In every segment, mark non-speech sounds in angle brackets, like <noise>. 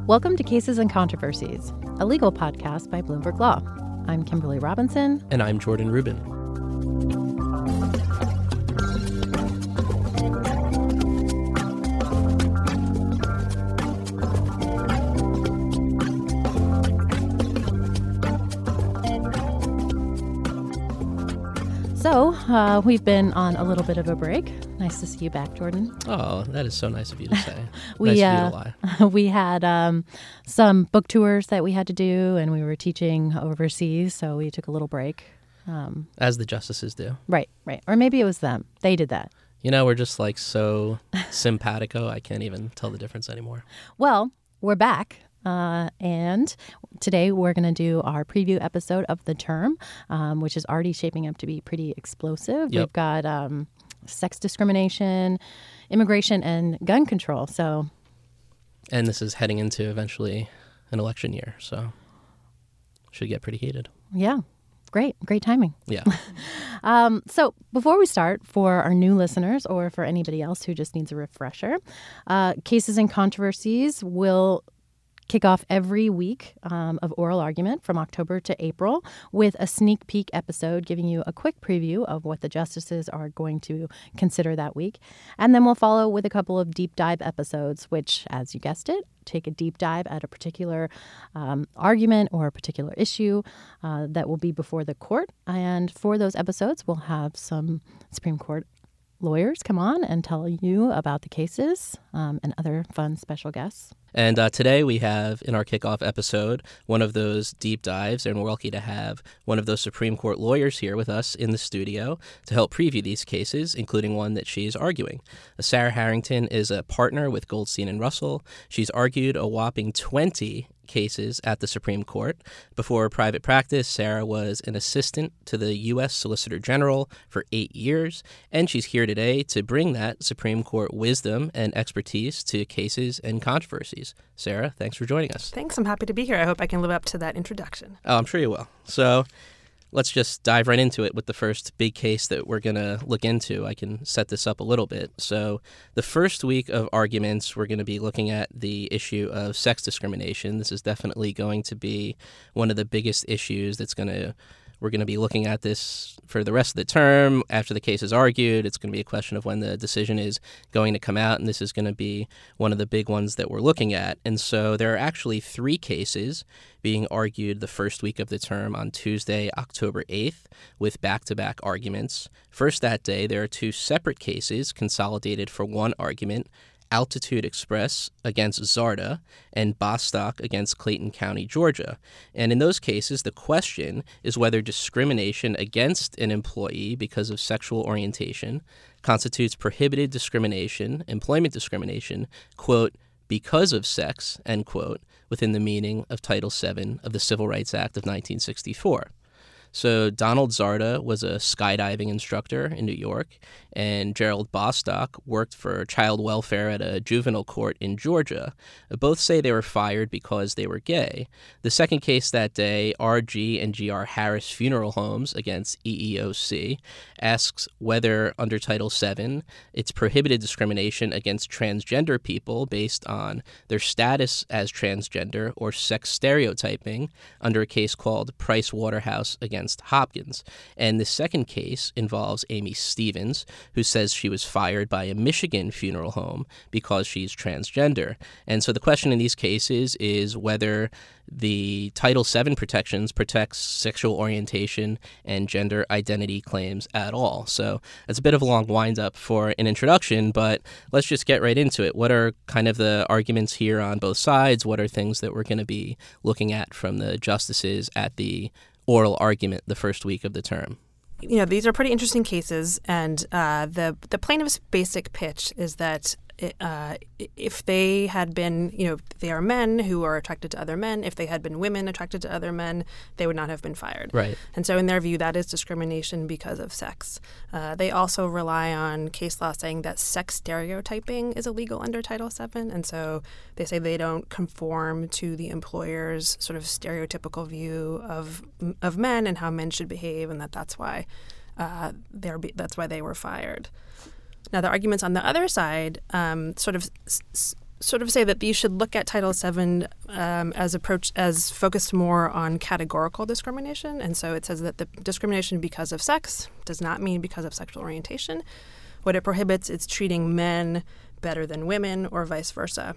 Welcome to Cases and Controversies, a legal podcast by Bloomberg Law. I'm Kimberly Robinson. And I'm Jordan Rubin. So, uh, we've been on a little bit of a break. Nice to see you back, Jordan. Oh, that is so nice of you to say. <laughs> we nice uh, <laughs> we had um, some book tours that we had to do, and we were teaching overseas, so we took a little break. Um, As the justices do. Right, right. Or maybe it was them. They did that. You know, we're just like so <laughs> simpatico. I can't even tell the difference anymore. Well, we're back. Uh, and today we're going to do our preview episode of the term, um, which is already shaping up to be pretty explosive. Yep. We've got um, sex discrimination, immigration, and gun control. So, and this is heading into eventually an election year, so should get pretty heated. Yeah, great, great timing. Yeah. <laughs> um, so before we start, for our new listeners or for anybody else who just needs a refresher, uh, cases and controversies will kick off every week um, of oral argument from October to April with a sneak peek episode giving you a quick preview of what the justices are going to consider that week. And then we'll follow with a couple of deep dive episodes, which, as you guessed it, take a deep dive at a particular um, argument or a particular issue uh, that will be before the court. And for those episodes, we'll have some Supreme Court lawyers come on and tell you about the cases um, and other fun special guests. And uh, today we have in our kickoff episode one of those deep dives, and we're lucky to have one of those Supreme Court lawyers here with us in the studio to help preview these cases, including one that she's arguing. Sarah Harrington is a partner with Goldstein and Russell. She's argued a whopping 20 cases at the Supreme Court. Before private practice, Sarah was an assistant to the U.S. Solicitor General for eight years, and she's here today to bring that Supreme Court wisdom and expertise to cases and controversies. Sarah, thanks for joining us. Thanks. I'm happy to be here. I hope I can live up to that introduction. Oh, I'm sure you will. So, let's just dive right into it with the first big case that we're going to look into. I can set this up a little bit. So, the first week of arguments, we're going to be looking at the issue of sex discrimination. This is definitely going to be one of the biggest issues that's going to we're going to be looking at this for the rest of the term. After the case is argued, it's going to be a question of when the decision is going to come out, and this is going to be one of the big ones that we're looking at. And so there are actually three cases being argued the first week of the term on Tuesday, October 8th, with back to back arguments. First that day, there are two separate cases consolidated for one argument Altitude Express against Zarda and Bostock against Clayton County, Georgia. And in those cases, the question is whether discrimination against an employee because of sexual orientation constitutes prohibited discrimination, employment discrimination, quote, because of sex, end quote, within the meaning of Title VII of the Civil Rights Act of 1964. So Donald Zarda was a skydiving instructor in New York, and Gerald Bostock worked for child welfare at a juvenile court in Georgia. Both say they were fired because they were gay. The second case that day, RG and GR Harris Funeral Homes against EEOC, asks whether under Title VII it's prohibited discrimination against transgender people based on their status as transgender or sex stereotyping under a case called Price Waterhouse against against Hopkins. And the second case involves Amy Stevens, who says she was fired by a Michigan funeral home because she's transgender. And so the question in these cases is whether the Title VII protections protects sexual orientation and gender identity claims at all. So it's a bit of a long windup for an introduction, but let's just get right into it. What are kind of the arguments here on both sides? What are things that we're going to be looking at from the justices at the oral argument the first week of the term. You know, these are pretty interesting cases, and uh, the the plaintiff's basic pitch is that uh, if they had been, you know, they are men who are attracted to other men, if they had been women attracted to other men, they would not have been fired. Right. And so, in their view, that is discrimination because of sex. Uh, they also rely on case law saying that sex stereotyping is illegal under Title VII. And so they say they don't conform to the employer's sort of stereotypical view of, of men and how men should behave, and that that's why. Uh, they're be- that's why they were fired. Now, the arguments on the other side um, sort of s- sort of say that you should look at Title VII um, as approach as focused more on categorical discrimination, and so it says that the discrimination because of sex does not mean because of sexual orientation. What it prohibits is treating men better than women, or vice versa.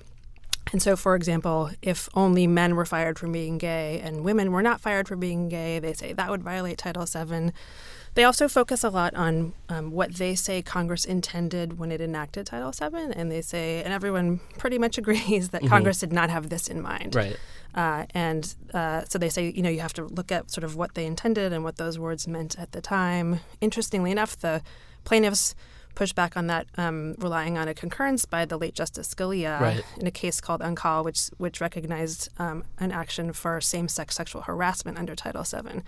And so, for example, if only men were fired for being gay and women were not fired for being gay, they say that would violate Title VII. They also focus a lot on um, what they say Congress intended when it enacted Title VII, and they say, and everyone pretty much <laughs> agrees that mm-hmm. Congress did not have this in mind. Right. Uh, and uh, so they say, you know, you have to look at sort of what they intended and what those words meant at the time. Interestingly enough, the plaintiffs push back on that, um, relying on a concurrence by the late Justice Scalia right. in a case called Oncale, which which recognized um, an action for same-sex sexual harassment under Title VII.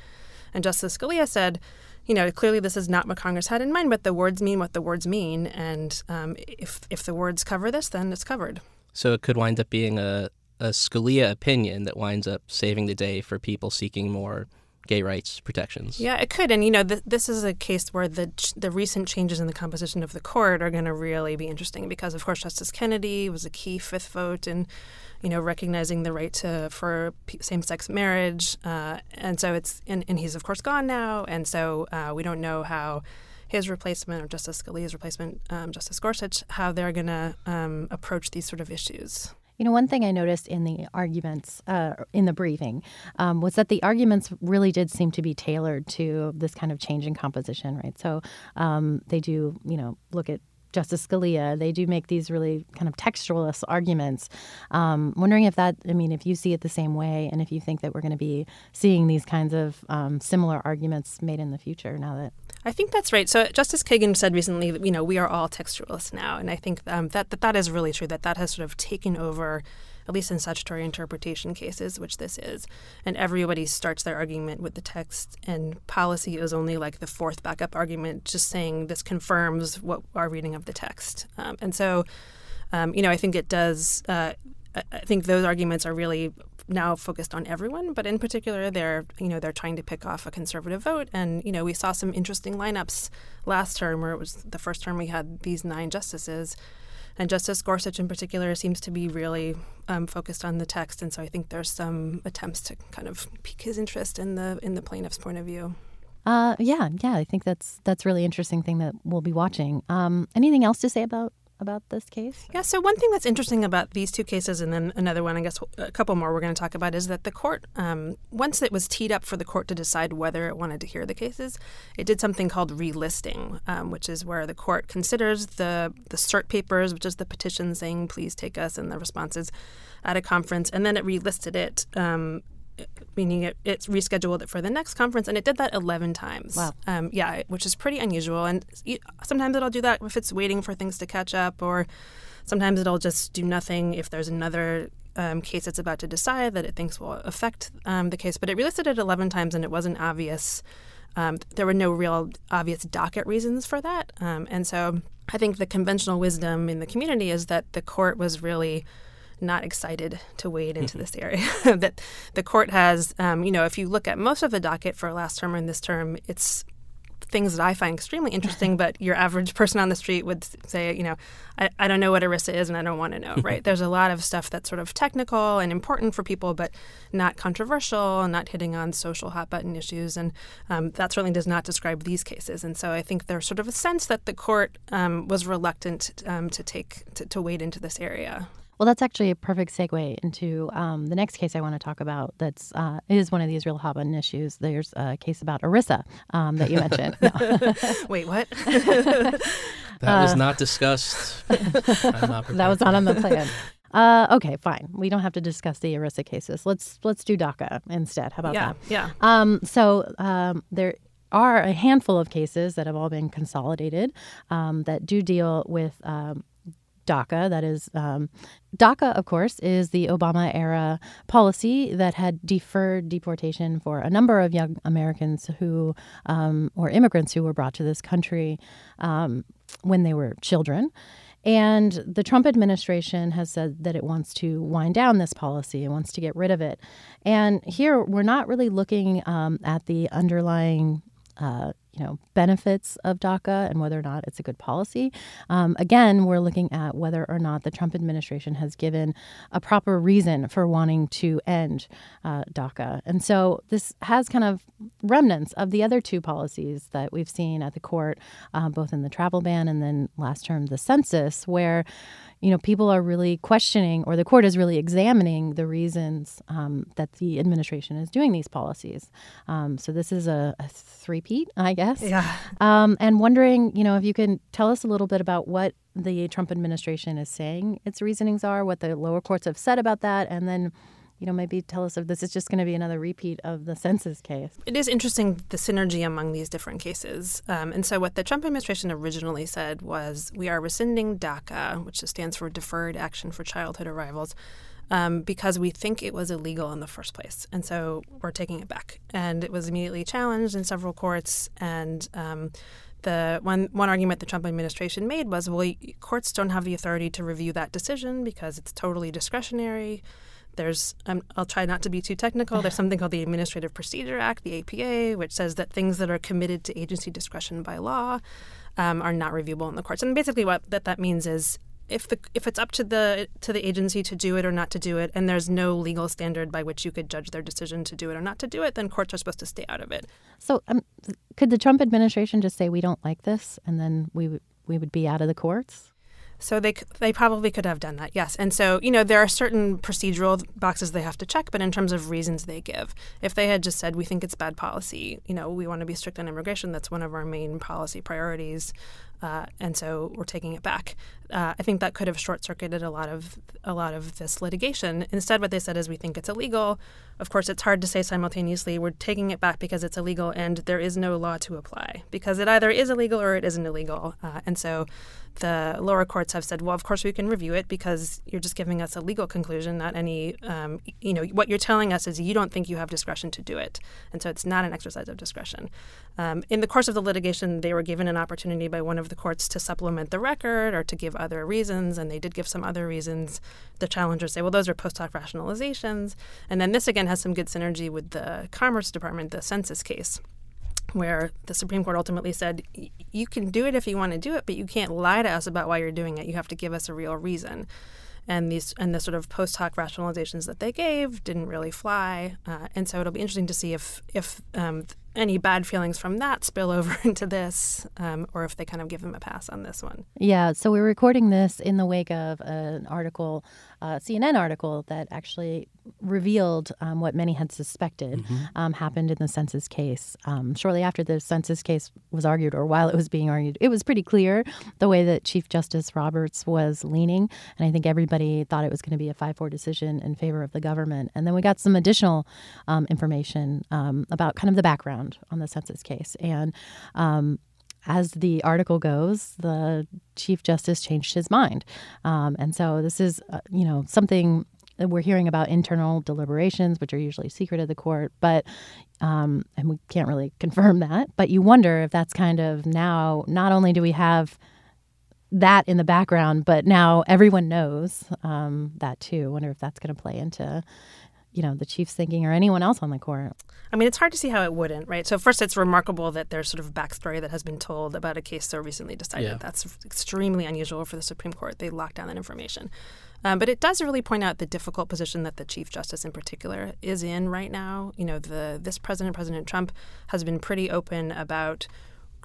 And Justice Scalia said, you know, clearly this is not what Congress had in mind, but the words mean what the words mean, and um, if if the words cover this, then it's covered. So it could wind up being a a Scalia opinion that winds up saving the day for people seeking more gay rights protections. Yeah, it could, and you know, th- this is a case where the ch- the recent changes in the composition of the court are going to really be interesting because, of course, Justice Kennedy was a key fifth vote in, you know, recognizing the right to for same sex marriage, uh, and so it's and, and he's of course gone now, and so uh, we don't know how his replacement or Justice Scalia's replacement, um, Justice Gorsuch, how they're going to um, approach these sort of issues. You know, one thing I noticed in the arguments uh, in the briefing um, was that the arguments really did seem to be tailored to this kind of change in composition, right? So um, they do, you know, look at Justice Scalia. They do make these really kind of textualist arguments. Um, wondering if that, I mean, if you see it the same way, and if you think that we're going to be seeing these kinds of um, similar arguments made in the future now that. I think that's right. So Justice Kagan said recently that you know we are all textualists now, and I think um, that, that that is really true. That that has sort of taken over at least in statutory interpretation cases, which this is. And everybody starts their argument with the text, and policy is only like the fourth backup argument, just saying this confirms what our reading of the text. Um, and so, um, you know, I think it does. Uh, I think those arguments are really now focused on everyone, but in particular, they're you know they're trying to pick off a conservative vote, and you know we saw some interesting lineups last term where it was the first term we had these nine justices, and Justice Gorsuch, in particular, seems to be really um, focused on the text, and so I think there's some attempts to kind of pique his interest in the in the plaintiff's point of view. Uh, yeah, yeah, I think that's that's really interesting thing that we'll be watching. Um, anything else to say about about this case? Yeah, so one thing that's interesting about these two cases, and then another one, I guess a couple more we're going to talk about, is that the court, um, once it was teed up for the court to decide whether it wanted to hear the cases, it did something called relisting, um, which is where the court considers the, the cert papers, which is the petition saying, please take us, and the responses at a conference, and then it relisted it um, meaning it, it's rescheduled it for the next conference, and it did that 11 times. Wow. Um, yeah, which is pretty unusual. And sometimes it'll do that if it's waiting for things to catch up, or sometimes it'll just do nothing if there's another um, case it's about to decide that it thinks will affect um, the case. But it relisted it 11 times, and it wasn't obvious. Um, there were no real obvious docket reasons for that. Um, and so I think the conventional wisdom in the community is that the court was really not excited to wade into mm-hmm. this area. <laughs> that the court has, um, you know, if you look at most of the docket for last term and this term, it's things that I find extremely interesting, <laughs> but your average person on the street would say, you know, I, I don't know what ERISA is and I don't want to know, <laughs> right? There's a lot of stuff that's sort of technical and important for people, but not controversial and not hitting on social hot button issues. And um, that certainly does not describe these cases. And so I think there's sort of a sense that the court um, was reluctant um, to take, to, to wade into this area. Well, that's actually a perfect segue into um, the next case I want to talk about. That's uh, is one of these real hot button issues. There's a case about ERISA um, that you mentioned. <laughs> <laughs> Wait, what? <laughs> that uh, was not discussed. Not that was not on the plan. Uh, okay, fine. We don't have to discuss the ERISA cases. Let's let's do DACA instead. How about yeah, that? Yeah. Um, so um, there are a handful of cases that have all been consolidated um, that do deal with um, DACA. That is, um, DACA, of course, is the Obama era policy that had deferred deportation for a number of young Americans who, um, or immigrants who were brought to this country um, when they were children. And the Trump administration has said that it wants to wind down this policy and wants to get rid of it. And here we're not really looking um, at the underlying uh, you know benefits of DACA and whether or not it's a good policy. Um, again, we're looking at whether or not the Trump administration has given a proper reason for wanting to end uh, DACA, and so this has kind of remnants of the other two policies that we've seen at the court, uh, both in the travel ban and then last term the census, where you know, people are really questioning, or the court is really examining the reasons um, that the administration is doing these policies. Um, so this is a, a three-peat, I guess. Yeah. Um, and wondering, you know, if you can tell us a little bit about what the Trump administration is saying its reasonings are, what the lower courts have said about that, and then you know, maybe tell us if this is just going to be another repeat of the census case. It is interesting the synergy among these different cases. Um, and so, what the Trump administration originally said was we are rescinding DACA, which stands for Deferred Action for Childhood Arrivals. Um, because we think it was illegal in the first place. And so we're taking it back. And it was immediately challenged in several courts. And um, the one one argument the Trump administration made was, well, courts don't have the authority to review that decision because it's totally discretionary. There's, um, I'll try not to be too technical. There's something called the Administrative Procedure Act, the APA, which says that things that are committed to agency discretion by law um, are not reviewable in the courts. And basically, what that, that means is if the if it's up to the to the agency to do it or not to do it, and there's no legal standard by which you could judge their decision to do it or not to do it, then courts are supposed to stay out of it. So, um, could the Trump administration just say we don't like this, and then we we would be out of the courts? So they they probably could have done that, yes. And so you know there are certain procedural boxes they have to check, but in terms of reasons they give, if they had just said we think it's bad policy, you know we want to be strict on immigration, that's one of our main policy priorities, uh, and so we're taking it back. Uh, I think that could have short circuited a lot of a lot of this litigation. Instead, what they said is we think it's illegal. Of course, it's hard to say simultaneously we're taking it back because it's illegal and there is no law to apply because it either is illegal or it isn't illegal, uh, and so the lower courts have said, well, of course we can review it because you're just giving us a legal conclusion, not any, um, you know, what you're telling us is you don't think you have discretion to do it. And so it's not an exercise of discretion. Um, in the course of the litigation, they were given an opportunity by one of the courts to supplement the record or to give other reasons, and they did give some other reasons. The challengers say, well, those are post hoc rationalizations. And then this again has some good synergy with the Commerce Department, the census case where the Supreme Court ultimately said, you can do it if you want to do it, but you can't lie to us about why you're doing it. You have to give us a real reason. And these and the sort of post hoc rationalizations that they gave didn't really fly. Uh, and so it'll be interesting to see if if um, any bad feelings from that spill over <laughs> into this, um, or if they kind of give them a pass on this one. Yeah. So we're recording this in the wake of an article, uh, CNN article that actually revealed um, what many had suspected mm-hmm. um, happened in the census case. Um, shortly after the census case was argued, or while it was being argued, it was pretty clear the way that Chief Justice Roberts was leaning. And I think everybody thought it was going to be a 5 4 decision in favor of the government. And then we got some additional um, information um, about kind of the background on the census case. And um, as the article goes, the Chief Justice changed his mind. Um, and so this is, uh, you know, something that we're hearing about internal deliberations, which are usually secret of the court, but um, and we can't really <laughs> confirm that. But you wonder if that's kind of now. Not only do we have that in the background, but now everyone knows um, that too. Wonder if that's going to play into you know the chief's thinking or anyone else on the court. I mean, it's hard to see how it wouldn't, right? So first, it's remarkable that there's sort of a backstory that has been told about a case so recently decided. Yeah. That's extremely unusual for the Supreme Court. They locked down that information. Um, but it does really point out the difficult position that the Chief Justice in particular is in right now. You know, the this president, President Trump, has been pretty open about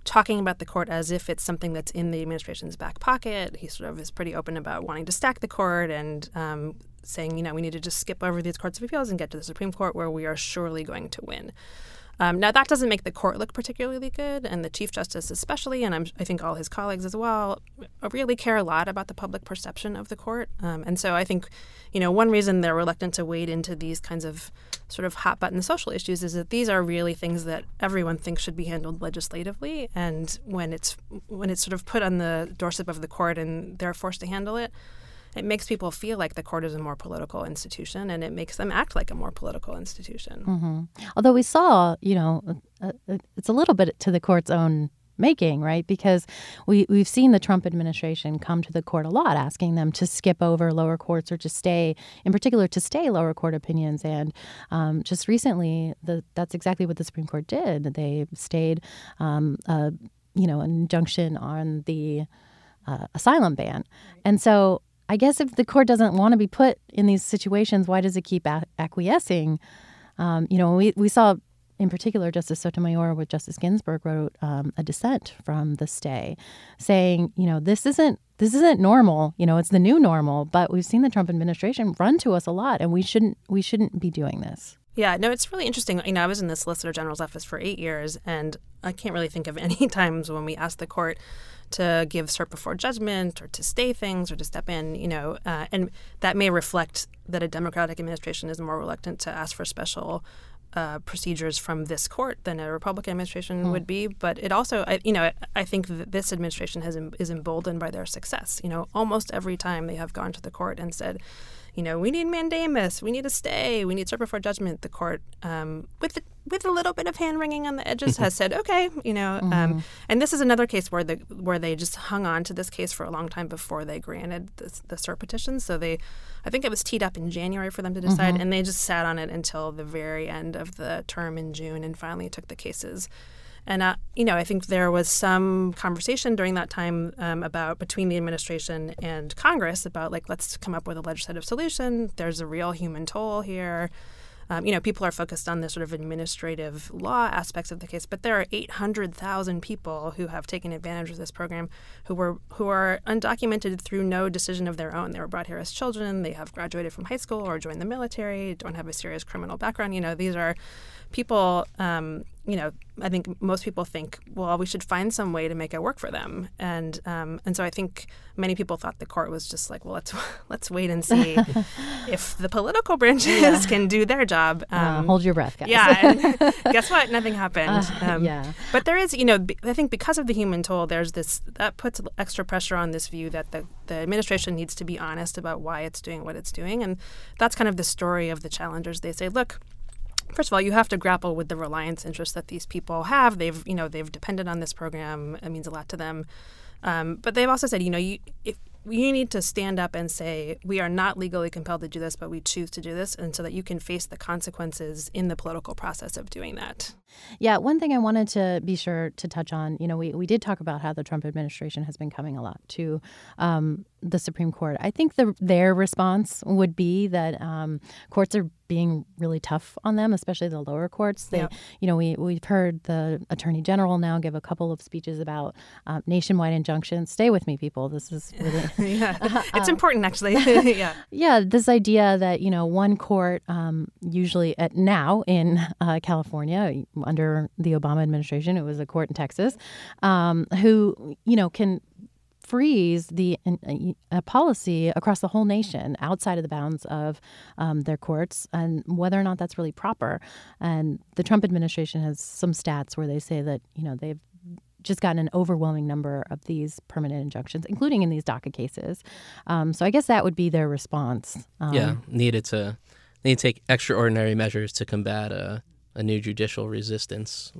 talking about the court as if it's something that's in the administration's back pocket. He sort of is pretty open about wanting to stack the court and um, saying, you know, we need to just skip over these courts of appeals and get to the Supreme Court where we are surely going to win. Um, now, that doesn't make the court look particularly good, and the Chief Justice, especially, and I'm, i think all his colleagues as well, really care a lot about the public perception of the court. Um, and so I think, you know, one reason they're reluctant to wade into these kinds of sort of hot button social issues is that these are really things that everyone thinks should be handled legislatively. And when it's when it's sort of put on the doorstep of the court and they're forced to handle it, it makes people feel like the court is a more political institution and it makes them act like a more political institution. Mm-hmm. Although we saw, you know, uh, uh, it's a little bit to the court's own making, right? Because we, we've seen the Trump administration come to the court a lot, asking them to skip over lower courts or to stay, in particular, to stay lower court opinions. And um, just recently, the, that's exactly what the Supreme Court did. They stayed, um, a, you know, an injunction on the uh, asylum ban. And so I guess if the court doesn't want to be put in these situations, why does it keep acquiescing? Um, you know, we, we saw in particular, Justice Sotomayor with Justice Ginsburg wrote um, a dissent from the stay, saying, you know, this isn't this isn't normal. You know, it's the new normal. But we've seen the Trump administration run to us a lot, and we shouldn't we shouldn't be doing this. Yeah, no, it's really interesting. You know, I was in the Solicitor General's office for eight years, and I can't really think of any <laughs> times when we asked the court to give cert before judgment or to stay things or to step in, you know, uh, and that may reflect that a Democratic administration is more reluctant to ask for special uh, procedures from this court than a Republican administration mm. would be. But it also, I, you know, I, think that this administration has is emboldened by their success. You know, almost every time they have gone to the court and said, you know, we need mandamus, we need a stay, we need cert before judgment. The court, um, with the, with a little bit of hand wringing on the edges, has said, okay, you know. Um, mm-hmm. Um, and this is another case where the where they just hung on to this case for a long time before they granted the, the cert petition. So they, I think it was teed up in January for them to decide, mm-hmm. and they just sat on it until the very end of the term in June, and finally took the cases and uh, you know, I think there was some conversation during that time um, about between the administration and Congress about like let's come up with a legislative solution. There's a real human toll here. Um, you know, people are focused on the sort of administrative law aspects of the case, but there are 800,000 people who have taken advantage of this program who were who are undocumented through no decision of their own. They were brought here as children. They have graduated from high school or joined the military. Don't have a serious criminal background. You know, these are people, um, you know, I think most people think, well, we should find some way to make it work for them, and um, and so I think many people thought the court was just like, well, let's <laughs> let's wait and see <laughs> if the political branches yeah. <laughs> can do their job. Uh, um, uh, hold your breath, guys. Yeah. guess what? Nothing happened. Uh, um, yeah. But there is, you know, I think because of the human toll, there's this that puts extra pressure on this view that the the administration needs to be honest about why it's doing what it's doing, and that's kind of the story of the challengers. They say, look first of all, you have to grapple with the reliance interests that these people have. They've, you know, they've depended on this program. It means a lot to them. Um, but they've also said, you know, you, if you need to stand up and say, we are not legally compelled to do this, but we choose to do this, and so that you can face the consequences in the political process of doing that. Yeah, one thing I wanted to be sure to touch on, you know, we, we did talk about how the Trump administration has been coming a lot to um, the Supreme Court. I think the, their response would be that um, courts are being really tough on them, especially the lower courts. They, yep. you know, we we've heard the Attorney General now give a couple of speeches about um, nationwide injunctions. Stay with me, people. This is really <laughs> yeah, <laughs> it's um, important actually. <laughs> yeah, yeah. This idea that you know one court, um, usually at now in uh, California under the Obama administration, it was a court in Texas, um, who you know can freeze the uh, policy across the whole nation outside of the bounds of um, their courts and whether or not that's really proper. And the Trump administration has some stats where they say that, you know, they've just gotten an overwhelming number of these permanent injunctions, including in these DACA cases. Um, so I guess that would be their response. Um, yeah, needed to need to take extraordinary measures to combat a, a new judicial resistance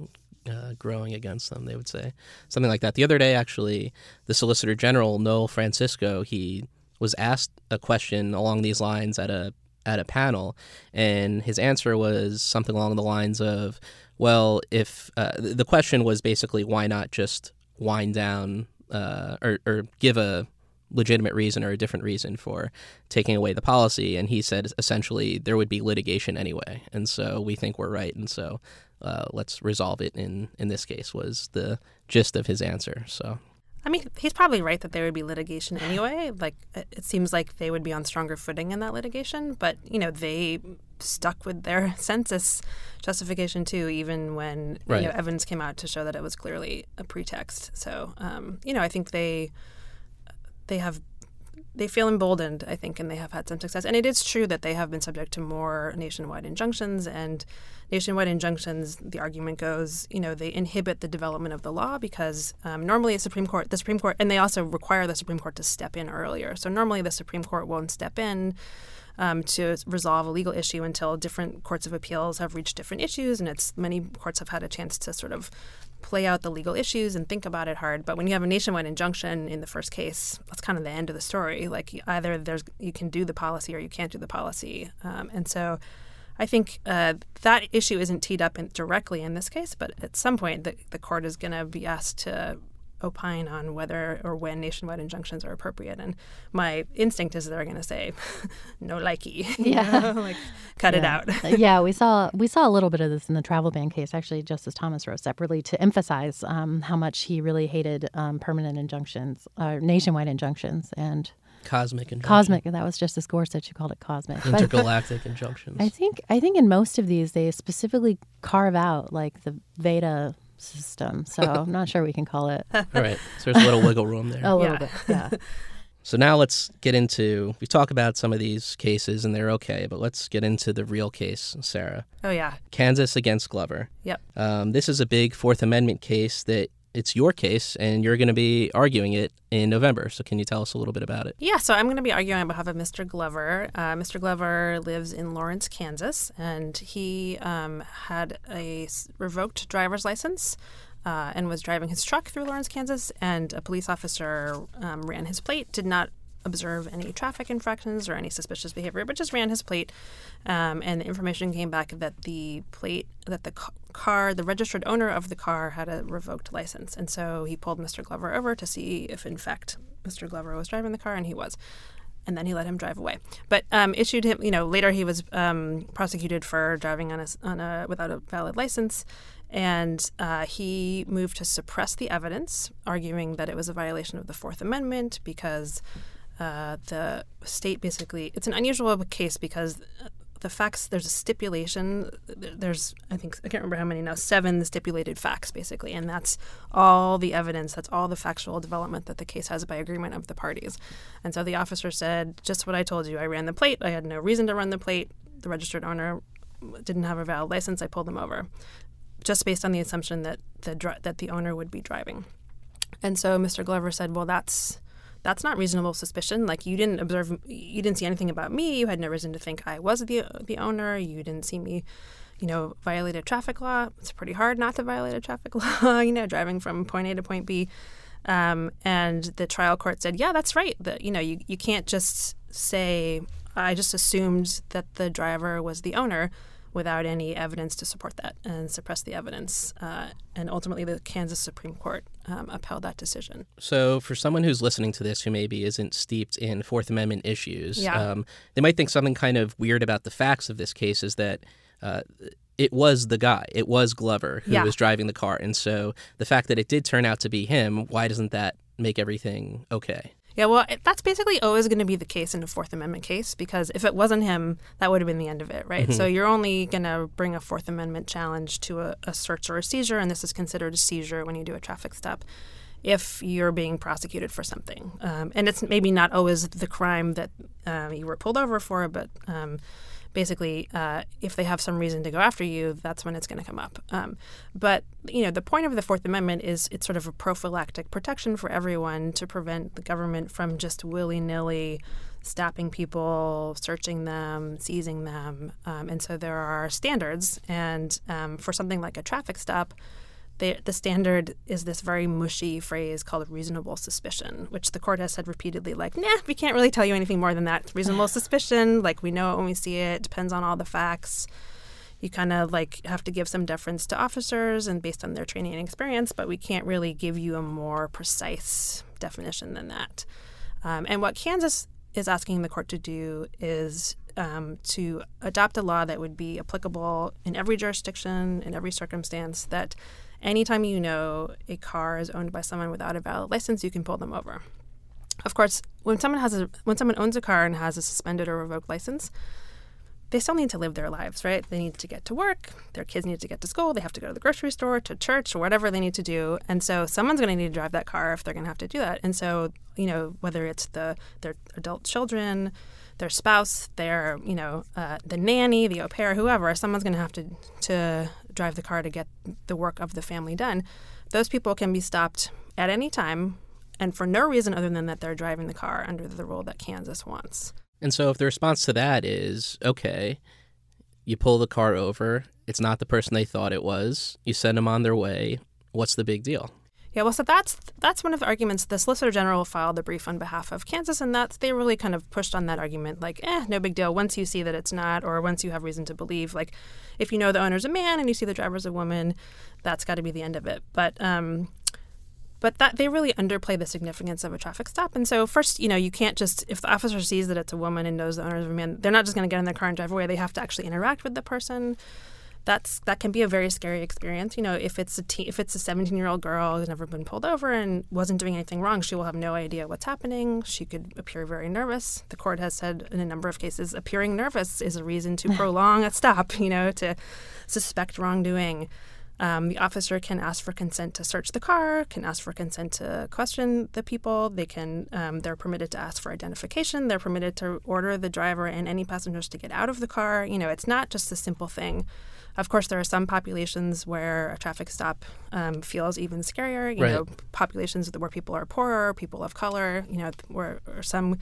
uh, growing against them, they would say. Something like that. The other day, actually, the Solicitor General, Noel Francisco, he was asked a question along these lines at a at a panel, and his answer was something along the lines of, "Well, if uh, the question was basically why not just wind down uh, or, or give a legitimate reason or a different reason for taking away the policy. And he said essentially there would be litigation anyway. And so we think we're right. And so uh, let's resolve it in in this case was the gist of his answer. So. I mean, he's probably right that there would be litigation anyway. Like, it seems like they would be on stronger footing in that litigation. But, you know, they stuck with their <laughs> census justification too, even when right. you know, evidence came out to show that it was clearly a pretext. So, um, you know, I think they they have they feel emboldened, I think, and they have had some success. And it is true that they have been subject to more nationwide injunctions. And nationwide injunctions, the argument goes, you know, they inhibit the development of the law because um, normally a Supreme Court, the Supreme Court, and they also require the Supreme Court to step in earlier. So normally the Supreme Court won't step in um, to resolve a legal issue until different courts of appeals have reached different issues, and it's many courts have had a chance to sort of play out the legal issues and think about it hard. But when you have a nationwide injunction in the first case, that's kind of the end of the story. Like either there's you can do the policy or you can't do the policy, um, and so. I think uh, that issue isn't teed up in, directly in this case, but at some point the, the court is going to be asked to opine on whether or when nationwide injunctions are appropriate. And my instinct is they're going to say, <laughs> "No likey," <laughs> Yeah. like cut it out. Uh, yeah, we saw we saw a little bit of this in the travel ban case. Actually, Justice Thomas wrote separately to emphasize um, how much he really hated um, permanent injunctions, uh, nationwide injunctions, and Cosmic injunction. cosmic. That was Justice Gorsuch who called it cosmic. Intergalactic injunctions. <laughs> I think I think in most of these they specifically carve out like the Veda system. So <laughs> I'm not sure we can call it All right. So there's a little wiggle room there. <laughs> a little Yeah. bit. Yeah. <laughs> So now let's get into we talk about some of these cases and they're okay, but let's get into the real case, Sarah. Oh yeah, Kansas against Glover. Yep. Um, this is a big Fourth Amendment case that it's your case and you're going to be arguing it in November. So can you tell us a little bit about it? Yeah, so I'm going to be arguing on behalf of Mr. Glover. Uh, Mr. Glover lives in Lawrence, Kansas, and he um, had a revoked driver's license uh, and was driving his truck through Lawrence, Kansas. And a police officer um, ran his plate, did not observe any traffic infractions or any suspicious behavior, but just ran his plate. Um, and the information came back that the plate, that the car, the registered owner of the car had a revoked license. And so he pulled Mr. Glover over to see if, in fact, Mr. Glover was driving the car, and he was. And then he let him drive away. But um, issued him, you know, later he was um, prosecuted for driving on a, on a without a valid license. And uh, he moved to suppress the evidence, arguing that it was a violation of the Fourth Amendment because uh, the state basically it's an unusual case because the facts there's a stipulation there's i think i can't remember how many now seven stipulated facts basically and that's all the evidence that's all the factual development that the case has by agreement of the parties and so the officer said just what i told you i ran the plate i had no reason to run the plate the registered owner didn't have a valid license i pulled them over just based on the assumption that the that the owner would be driving and so Mr. Glover said, "Well, that's that's not reasonable suspicion. Like you didn't observe, you didn't see anything about me. You had no reason to think I was the the owner. You didn't see me, you know, violate a traffic law. It's pretty hard not to violate a traffic <laughs> law. you know, driving from point A to point B." Um, and the trial court said, "Yeah, that's right. That you know, you you can't just say I just assumed that the driver was the owner." Without any evidence to support that and suppress the evidence. Uh, and ultimately, the Kansas Supreme Court um, upheld that decision. So, for someone who's listening to this who maybe isn't steeped in Fourth Amendment issues, Yeah. um, they might think something kind of weird about the facts of this case is that uh, it was the guy, it was Glover who Yeah. was driving the car. And so, the fact that it did turn out to be him, why doesn't that make everything okay? Yeah, well, that's basically always going to be the case in a Fourth Amendment case because if it wasn't him, that would have been the end of it, right? So you're only going to bring a Fourth Amendment challenge to a, a search or a seizure, and this is considered a seizure when you do a traffic stop if you're being prosecuted for something. Um, and it's maybe not always the crime that um, you were pulled over for, but um, basically, uh, if they have some reason to go after you, that's when it's going to come up. Um, but you know, the point of the Fourth Amendment is it's sort of a prophylactic protection for everyone to prevent the government from just willy nilly stopping people, searching them, seizing them, um, and so there are standards. And um, for something like a traffic stop. The, the standard is this very mushy phrase called reasonable suspicion, which the court has said repeatedly, like, nah, we can't really tell you anything more than that. It's reasonable <sighs> suspicion, like, we know it when we see it, depends on all the facts. You kind of like have to give some deference to officers and based on their training and experience, but we can't really give you a more precise definition than that. Um, and what Kansas is asking the court to do is um, to adopt a law that would be applicable in every jurisdiction, in every circumstance, that anytime you know a car is owned by someone without a valid license, you can pull them over. Of course, when someone has a when someone owns a car and has a suspended or revoked license, they still need to live their lives, right? They need to get to work, their kids need to get to school, they have to go to the grocery store, to church, or whatever they need to do. And so someone's going to need to drive that car if they're going to have to do that. And so, you know, whether it's the their adult children, their spouse, their, you know, uh, the nanny, the au pair, whoever, someone's going to have to to drive the car to get the work of the family done. Those people can be stopped at any time and for no reason other than that they're driving the car under the rule that Kansas wants. And so if the response to that is, okay, you pull the car over, it's not the person they thought it was, you send them on their way, what's the big deal? Yeah, well, so that's that's one of the arguments. The Solicitor General filed a brief on behalf of Kansas, and that's they really kind of pushed on that argument, like, eh, no big deal. Once you see that it's not, or once you have reason to believe, like, if you know the owner's a man and you see the driver's a woman, that's got to be the end of it. But um, but that they really underplay the significance of a traffic stop. And so first, you know, you can't just if the officer sees that it's a woman and knows the owner a man, they're not just going to get in their car and drive away. They have to actually interact with the person that's that can be a very scary experience. You know, if it's a teen, if it's a 17 year old girl who's never been pulled over and wasn't doing anything wrong, she will have no idea what's happening. She could appear very nervous. The court has said in a number of cases, appearing nervous is a reason to <laughs> prolong a stop. <laughs> You know, to suspect wrongdoing. Um, the officer can ask for consent to search the car, can ask for consent to question the people. They can, um, they're permitted to ask for identification. They're permitted to order the driver and any passengers to get out of the car. You know, it's not just a simple thing of course, there are some populations where a traffic stop um, feels even scarier. You right. know, populations where people are poorer, people of color. You know, where or some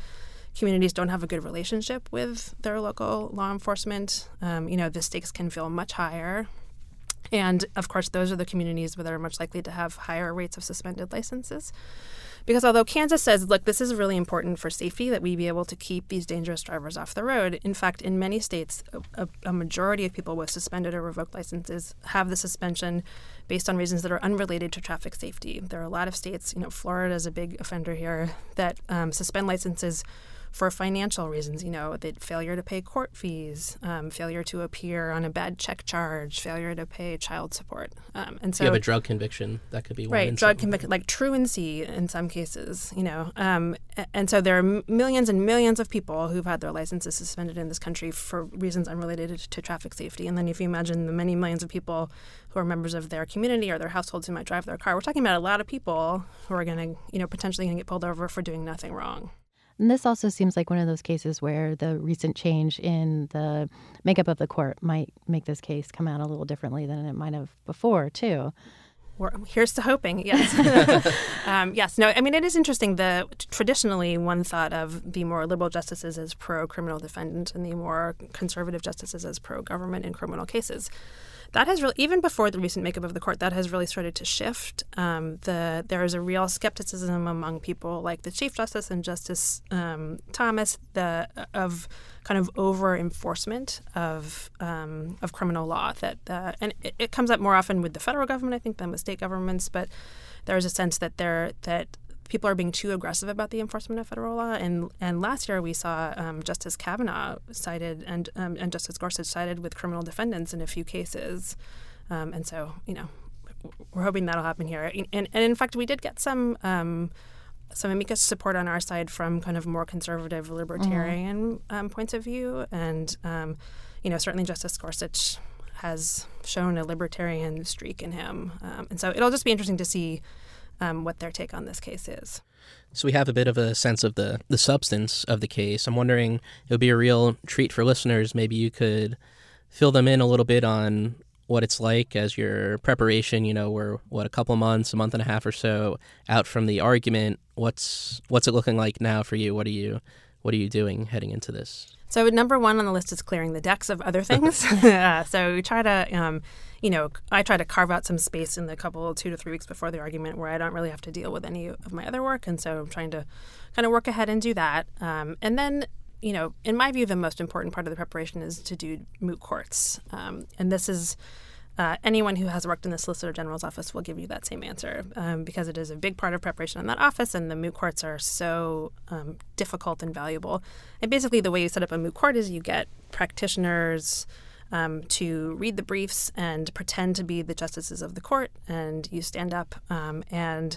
communities don't have a good relationship with their local law enforcement. Um, you know, the stakes can feel much higher. And of course, those are the communities that are much likely to have higher rates of suspended licenses. Because although Kansas says, look, this is really important for safety that we be able to keep these dangerous drivers off the road, in fact, in many states, a, a majority of people with suspended or revoked licenses have the suspension based on reasons that are unrelated to traffic safety. There are a lot of states, you know, Florida is a big offender here, that um, suspend licenses for financial reasons, you know, that failure to pay court fees, um, failure to appear on a bad check charge, failure to pay child support. Um, and so you have a drug conviction that could be right drug conviction like truancy in some cases, you know. Um, and so there are millions and millions of people who've had their licenses suspended in this country for reasons unrelated to traffic safety. And then if you imagine the many millions of people who are members of their community or their households who might drive their car, we're talking about a lot of people who are going to, you know, potentially going to get pulled over for doing nothing wrong. And this also seems like one of those cases where the recent change in the makeup of the court might make this case come out a little differently than it might have before, too. We're, here's to hoping. <laughs> Yes, <laughs> um, yes. No, I mean it is interesting. The traditionally one thought of the more liberal justices as pro criminal defendant and the more conservative justices as pro government in criminal cases that has really even before the recent makeup of the court that has really started to shift. Um, the there is a real skepticism among people like the chief justice and justice um, thomas the of kind of over enforcement of um, of criminal law that uh, and it, it, comes up more often with the federal government i think than with state governments but there is a sense that there that people are being too aggressive about the enforcement of federal law. And and last year we saw um, Justice Kavanaugh sided and um, and Justice Gorsuch sided with criminal defendants in a few cases. Um, and so you know we're hoping that'll happen here. And, and in fact, we did get some um, some amicus support on our side from kind of more conservative libertarian mm-hmm. um, points of view, and um, you know certainly Justice Gorsuch has shown a libertarian streak in him, um, and so it'll just be interesting to see um, what their take on this case is. So we have a bit of a sense of the the substance of the case. I'm wondering it would be a real treat for listeners. Maybe you could fill them in a little bit on what it's like as your preparation. You know, we're what a couple months, a month and a half or so out from the argument. What's what's it looking like now for you? What are you what are you doing heading into this? So number one on the list is clearing the decks of other <laughs> things. <laughs> uh, so we try to, um, you know, I try to carve out some space in the couple two to three weeks before the argument where I don't really have to deal with any of my other work, and so I'm trying to kind of work ahead and do that. Um, and then, you know, in my view, the most important part of the preparation is to do moot courts, um, and this is uh, anyone who has worked in the Solicitor General's office will give you that same answer um, because it is a big part of preparation in that office, and the moot courts are so um, difficult and valuable. And basically, the way you set up a moot court is you get practitioners um, to read the briefs and pretend to be the justices of the court, and you stand up um, and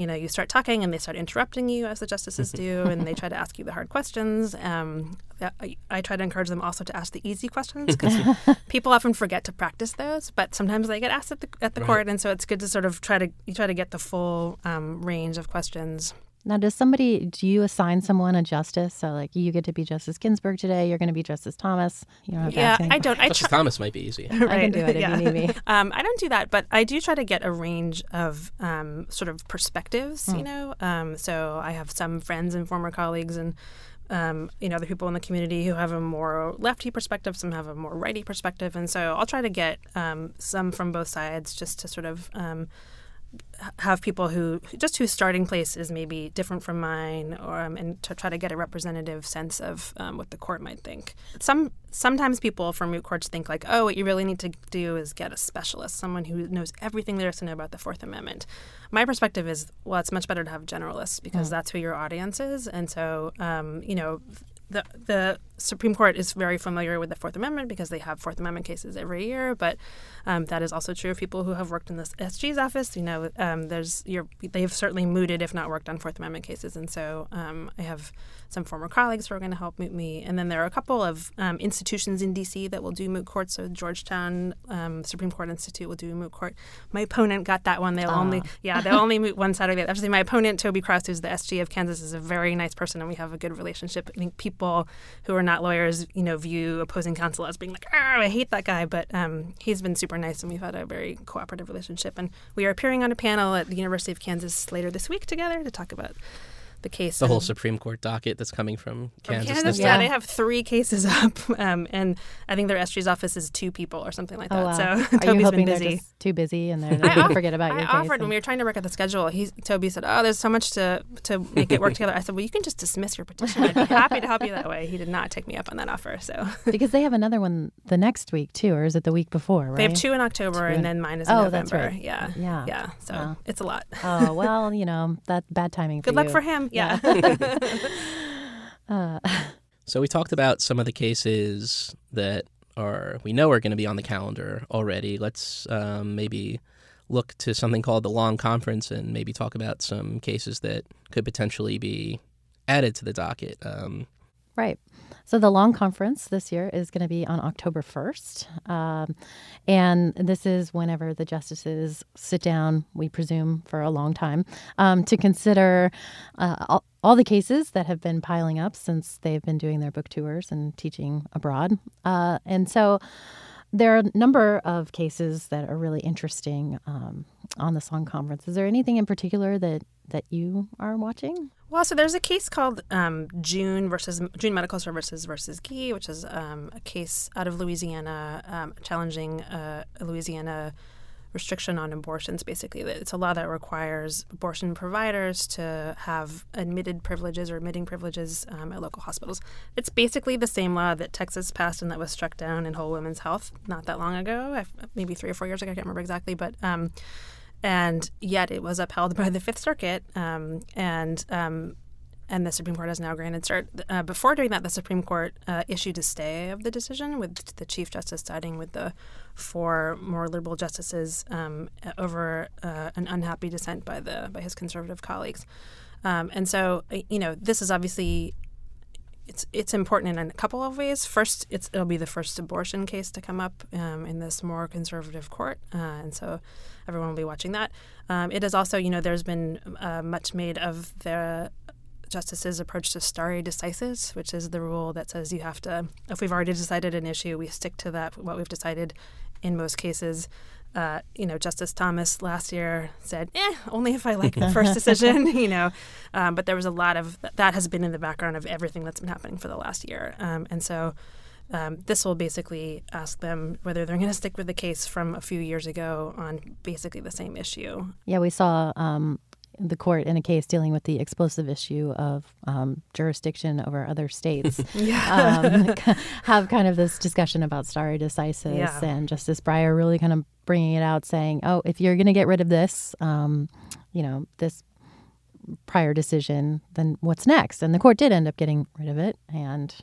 you know, you start talking and they start interrupting you as the justices do, and they try to ask you the hard questions. Um, I, I, try to encourage them also to ask the easy questions because <laughs> people often forget to practice those, but sometimes they get asked at the, at the right. court, and so it's good to sort of try to you try to get the full um, range of questions. Now, does somebody, do you assign someone a justice? So, like, you get to be Justice Ginsburg today. You're going to be Justice Thomas. You don't yeah, I don't. I Justice Thomas might be easy. <laughs> right. I can do it if yeah. you need me. <laughs> Um, I don't do that, but I do try to get a range of um, sort of perspectives. You hmm. know, um, so I have some friends and former colleagues and um, you know other people in the community who have a more lefty perspective, some have a more righty perspective, and so I'll try to get um, some from both sides just to sort of um, have people who just whose starting place is maybe different from mine, or um, and to try to get a representative sense of um, what the court might think. Some sometimes people from moot courts think like, oh, what you really need to do is get a specialist, someone who knows everything there is to know about the Fourth Amendment. My perspective is, well, it's much better to have generalists because mm. that's who your audience is, and so um, you know the the Supreme Court is very familiar with the Fourth Amendment because they have Fourth Amendment cases every year. But um, that is also true of people who have worked in the SG's office. You know, um, there's they've certainly mooted, if not worked on Fourth Amendment cases, and so um, I have some former colleagues who are going to help moot me. And then there are a couple of um, institutions in D.C. that will do moot courts. So Georgetown um, Supreme Court Institute will do moot court. My opponent got that one. They'll only yeah they'll only moot one Saturday. Actually, my opponent Toby Crouse, who's the SG of Kansas, is a very nice person, and we have a good relationship. I think people who are not lawyers, you know, view opposing counsel as being like, oh, I hate that guy. But um, he's been super nice, and we've had a very cooperative relationship. And we are appearing on a panel at the University of Kansas later this week together to talk about the case. The whole Supreme Court docket that's coming from Kansas. From Kansas yeah, they have three cases <laughs> up, um, and I think their SG's office is two people or something like that. Oh, wow. So <laughs> Are Toby's you hoping been busy. They're just too busy and they're <laughs> going to forget about I your case. I offered when we were trying to work out the schedule. He Toby said, "Oh, there's so much to to make it work together." I said, "Well, you can just dismiss your petition. I'd be happy to help you that way." He did not take me up on that offer. So because they have another one the next week too, or is it the week before? Right? They have two in October, two and then mine is in oh, November. That's right. Yeah, yeah, yeah. So wow. it's a lot. oh well, you know that bad timing. Good luck you. for him. Yeah. yeah. <laughs> uh. So we talked about some of the cases that are we know are going to be on the calendar already. Let's um, maybe look to something called the Long Conference and maybe talk about some cases that could potentially be added to the docket. Um, right. So the long conference this year is going to be on October 1st. Um, and this is whenever the justices sit down, we presume, for a long time um, to consider uh, all, all, the cases that have been piling up since they've been doing their book tours and teaching abroad. Uh, and so there are a number of cases that are really interesting um, on the long Conference. Is there anything in particular that, that you are watching? Well, so there's a case called um, June versus June Medical Services versus Gee, which is um, a case out of Louisiana um, challenging uh, a Louisiana restriction on abortions. Basically, it's a law that requires abortion providers to have admitted privileges or admitting privileges um, at local hospitals. It's basically the same law that Texas passed and that was struck down in Whole Women's Health not that long ago, maybe three or four years ago. I can't remember exactly, but um, and yet it was upheld by the Fifth Circuit, um, and um, and the Supreme Court has now granted cert. Uh, before doing that, the Supreme Court uh, issued a stay of the decision, with the Chief Justice siding with the four more liberal justices um, over uh, an unhappy dissent by the by his conservative colleagues. Um, and so, uh, you know, this is obviously it's it's important in a couple of ways. First, it'll be the first abortion case to come up um, in this more conservative court, uh, and so everyone will be watching that. Um, it is also, you know, there's been uh, much made of the justice's approach to stare decisis, which is the rule that says you have to, if we've already decided an issue, we stick to that what we've decided in most cases. Uh, you know, Justice Thomas last year said, "Eh, only if I like the first <laughs> decision." <laughs> you know, um, but there was a lot of that has been in the background of everything that's been happening for the last year, um, and so um, this will basically ask them whether they're going to stick with the case from a few years ago on basically the same issue. Yeah, we saw um, the court in a case dealing with the explosive issue of um, jurisdiction over other states <laughs> um, <laughs> have kind of this discussion about stare decisis yeah. and Justice Breyer really kind of bringing it out saying, oh, if you're going to get rid of this, um, you know, this prior decision, then what's next? And the court did end up getting rid of it and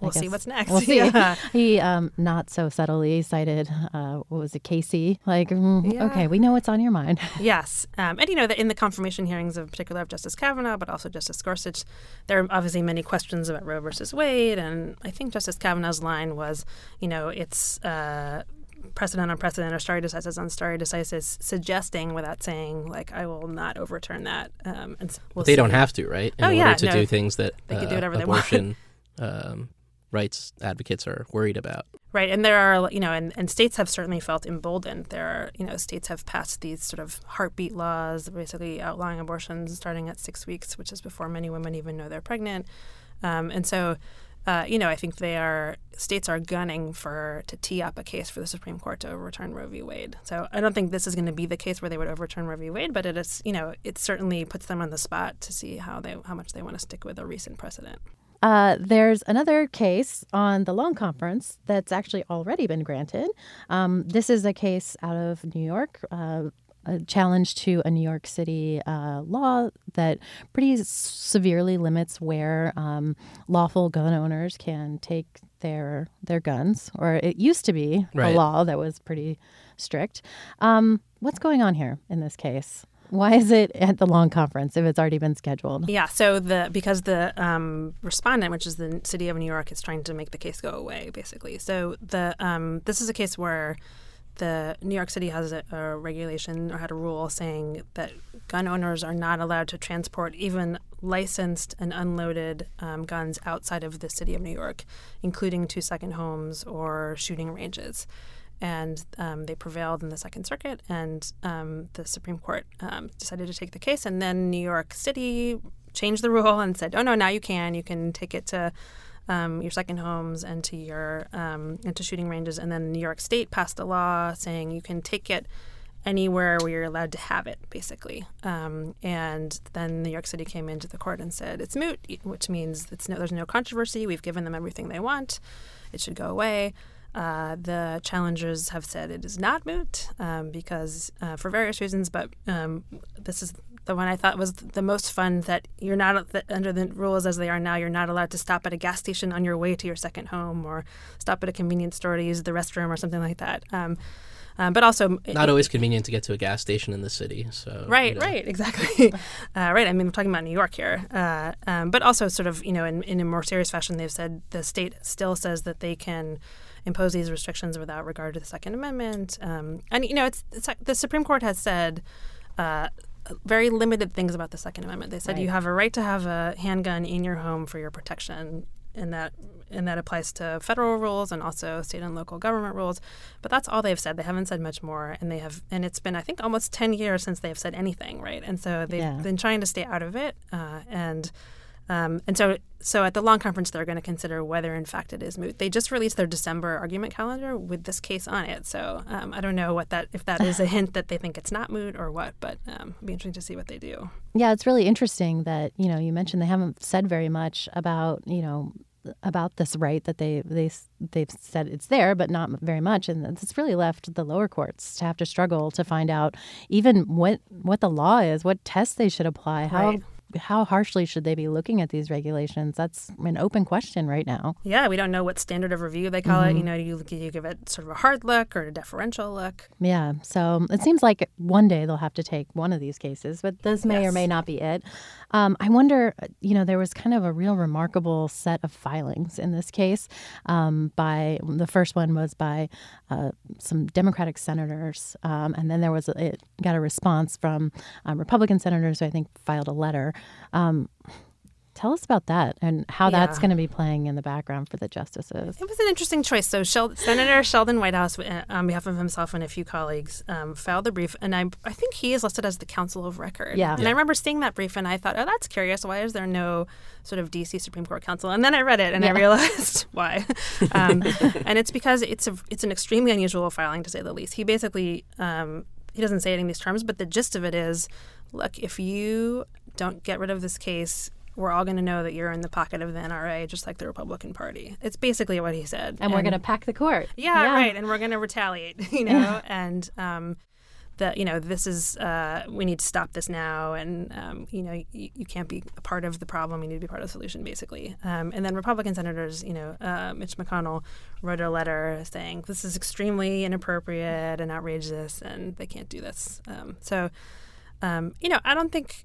We'll see what's next. We'll see. Yeah. <laughs> he um, not so subtly cited uh, what was it, Casey? Like, mm, yeah. okay, we know what's on your mind. <laughs> yes, um, and you know that in the confirmation hearings, of particular of Justice Kavanaugh, but also Justice Gorsuch, there are obviously many questions about Roe versus Wade, and I think Justice Kavanaugh's line was, you know, it's. Uh, precedent on precedent or stare decisis on stare decisis, suggesting without saying like I will not overturn that. Um, and we'll they see. don't have to, right? In oh order yeah, to no, do things that they uh, can do whatever abortion, they want. <laughs> um, rights advocates are worried about. Right, and there are, you know, and, and states have certainly felt emboldened. There are, you know, states have passed these sort of heartbeat laws, basically outlawing abortions starting at six weeks, which is before many women even know they're pregnant. Um, and so, uh, you know, I think they are states are gunning for to tee up a case for the Supreme Court to overturn Roe v. Wade. So I don't think this is going to be the case where they would overturn Roe v. Wade, but it is, you know, it certainly puts them on the spot to see how they how much they want to stick with a recent precedent. Uh, there's another case on the long conference that's actually already been granted. Um, this is a case out of New York. Uh, a challenge to a New York City uh, law that pretty severely limits where um, lawful gun owners can take their their guns. Or it used to be Right. a law that was pretty strict. Um, what's going on here in this case? Why is it at the long conference if it's already been scheduled? Yeah, so the because the um, respondent, which is the city of New York, is trying to make the case go away, basically. So the um, this is a case where the New York City has a, a regulation or had a rule saying that gun owners are not allowed to transport even licensed and unloaded um, guns outside of the city of New York, including to second homes or shooting ranges. And um, they prevailed in the Second Circuit, and um, the Supreme Court um, decided to take the case. And then New York City changed the rule and said, "Oh no, now you can. You can take it to um, your second homes and to your um, and to shooting ranges." And then New York State passed a law saying you can take it anywhere where you're allowed to have it, basically. Um, and then New York City came into the court and said it's moot, which means it's no, there's no controversy. We've given them everything they want. It should go away. Uh, the challengers have said it is not moot um, because uh, for various reasons, but um, this is the one I thought was the most fun. That you're not that under the rules as they are now. You're not allowed to stop at a gas station on your way to your second home, or stop at a convenience store to use the restroom or something like that. Um, um, but also, Not always convenient to get to a gas station in the city. So Right, you know. right, exactly. <laughs> uh, right. I mean, we're talking about New York here, uh, um, but also sort of, you know, in, in a more serious fashion, they've said the state still says that they can impose these restrictions without regard to the Second Amendment, um, and you know, it's, it's the Supreme Court has said. Uh, very limited things about the Second Amendment. They said you have a right to have a handgun in your home for your protection, and that and that applies to federal rules and also state and local government rules. But that's all they've said. They haven't said much more, and they have and it's been I think almost ten years since they have said anything, right? And so they've Yeah. been trying to stay out of it, uh, and um, and so so at the long conference they're going to consider whether in fact it is moot. They just released their December argument calendar with this case on it, so um, I don't know what that if that is a hint that they think it's not moot or what, but um, it'll be interesting to see what they do. Yeah, it's really interesting that you know you mentioned they haven't said very much about you know about this right that they they they've said it's there, but not very much, and it's really left the lower courts to have to struggle to find out even what what the law is, what tests they should apply, how. Right. How harshly should they be looking at these regulations? That's an open question right now. Yeah, we don't know what standard of review they call it. You know, you, you give it sort of a hard look or a deferential look. Yeah, so it seems like one day they'll have to take one of these cases, but this may or may not be it. Um, I wonder, you know, there was kind of a real remarkable set of filings in this case. Um, by the first one was by uh, some Democratic senators, um, and then there was a, it got a response from um, Republican senators who I think filed a letter. Um, tell us about that and how that's going to be playing in the background for the justices. It was an interesting choice. So Shel- Senator Sheldon Whitehouse, uh, on behalf of himself and a few colleagues, um, filed the brief, and I, I think he is listed as the counsel of record. Yeah. And Yeah. I remember seeing that brief, and I thought, oh, that's curious. Why is there no sort of D.C. Supreme Court counsel? And then I read it, and I realized <laughs> why. <laughs> Um, and it's because it's a it's an extremely unusual filing, to say the least. He basically um, he doesn't say it in these terms, but the gist of it is, look, if you don't get rid of this case. We're all going to know that you're in the pocket of the NRA, just like the Republican Party. It's basically what he said. And, we're going to pack the court. Yeah, right. And we're going to retaliate, <laughs> you know, and um, that you know this is uh, we need to stop this now, and um, you know you, you can't be a part of the problem. You need to be part of the solution, basically. Um, and then Republican senators, you know, uh, Mitch McConnell wrote a letter saying this is extremely inappropriate and outrageous, and they can't do this. Um, so, um, you know, I don't think.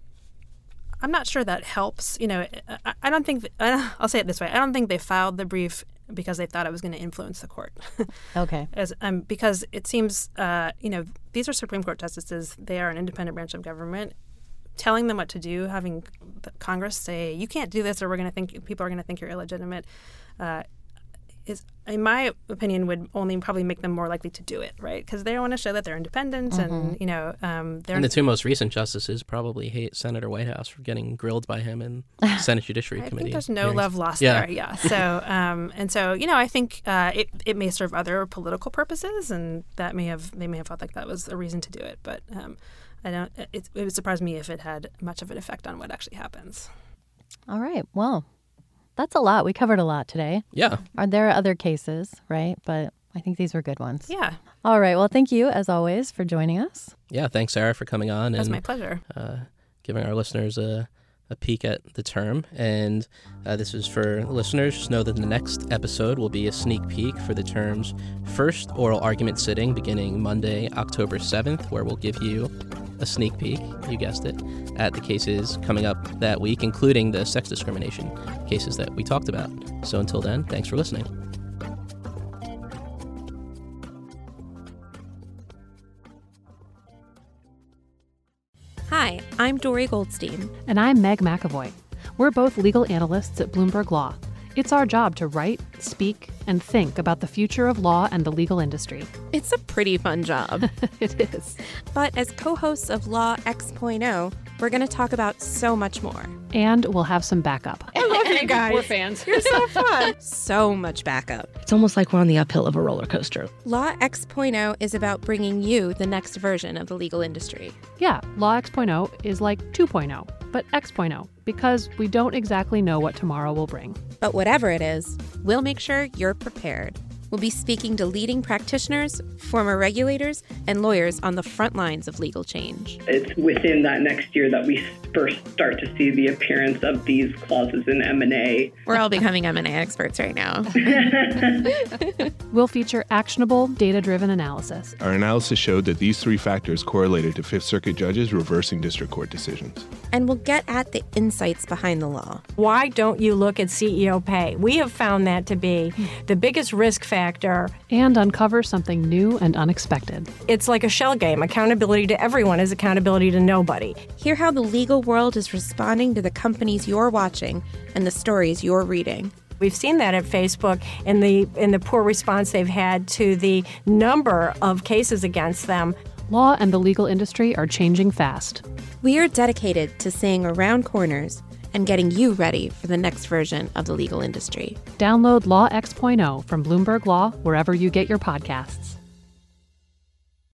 I'm not sure that helps. You know, I, I don't think. <laughs> I'll say it this way: I don't think they filed the brief because they thought it was going to influence the court. <laughs> Okay. As um, because it seems, uh, you know, these are Supreme Court justices. They are an independent branch of government. Telling them what to do, having the Congress say you can't do this, or we're going to think people are going to think you're illegitimate. Uh, is, in my opinion, would only probably make them more likely to do it, right? Because they want to show that they're independent Mm-hmm. and you know um, they're And the two most recent justices probably hate Senator Whitehouse for getting grilled by him in <laughs> Senate Judiciary I Committee. think there's no hearings. love lost Yeah. there. Yeah. So, um, and so, you know, I think uh, it it may serve other political purposes, and that may have they may have felt like that was a reason to do it. But um, I don't. It, it would surprise me if it had much of an effect on what actually happens. All right. Well, that's a lot. We covered a lot today. Yeah. Are there other cases, right? But I think these were good ones. Yeah, All right. Well, thank you as always for joining us. Yeah. Thanks, Sarah, for coming on that's and my pleasure. uh, giving our listeners a, a peek at the term. And uh, this is for listeners. Just know that the next episode will be a sneak peek for the term's first oral argument sitting beginning Monday, October 7th, where we'll give you a sneak peek, you guessed it, at the cases coming up that week, including the sex discrimination cases that we talked about. So until then, thanks for listening. Hi, I'm Dory Goldstein. And I'm Meg McAvoy. We're both legal analysts at Bloomberg Law. It's our job to write, speak, and think about the future of law and the legal industry. It's a pretty fun job. <laughs> it is. but as co hosts of Law X.0, we're going to talk about so much more. And we'll have some backup. I love you <laughs> guys. We're fans. You're so <laughs> fun. so much backup. It's almost like we're on the uphill of a roller coaster. Law X.0 is about bringing you the next version of the legal industry. Yeah, Law X.0 is like 2.0, but X.0, because we don't exactly know what tomorrow will bring. But whatever it is, we'll make sure you're prepared. We'll be speaking to leading practitioners, former regulators, and lawyers on the front lines of legal change. It's within that next year that we first start to see the appearance of these clauses in M&A. We're all becoming M&A experts right now. <laughs> We'll feature actionable, data driven analysis. Our analysis showed that these three factors correlated to Fifth Circuit judges reversing district court decisions. and we'll get at the insights behind the law. Why don't you look at CEO pay? We have found that to be the biggest risk factor. And uncover something new and unexpected. It's like a shell game. Accountability to everyone is accountability to nobody. Hear how the legal world is responding to the companies you're watching and the stories you're reading. We've seen that at Facebook in the in the poor response they've had to the number of cases against them. Law and the legal industry are changing fast. We are dedicated to seeing around corners and getting you ready for the next version of the legal industry. Download Law X.0 from Bloomberg Law wherever you get your podcasts.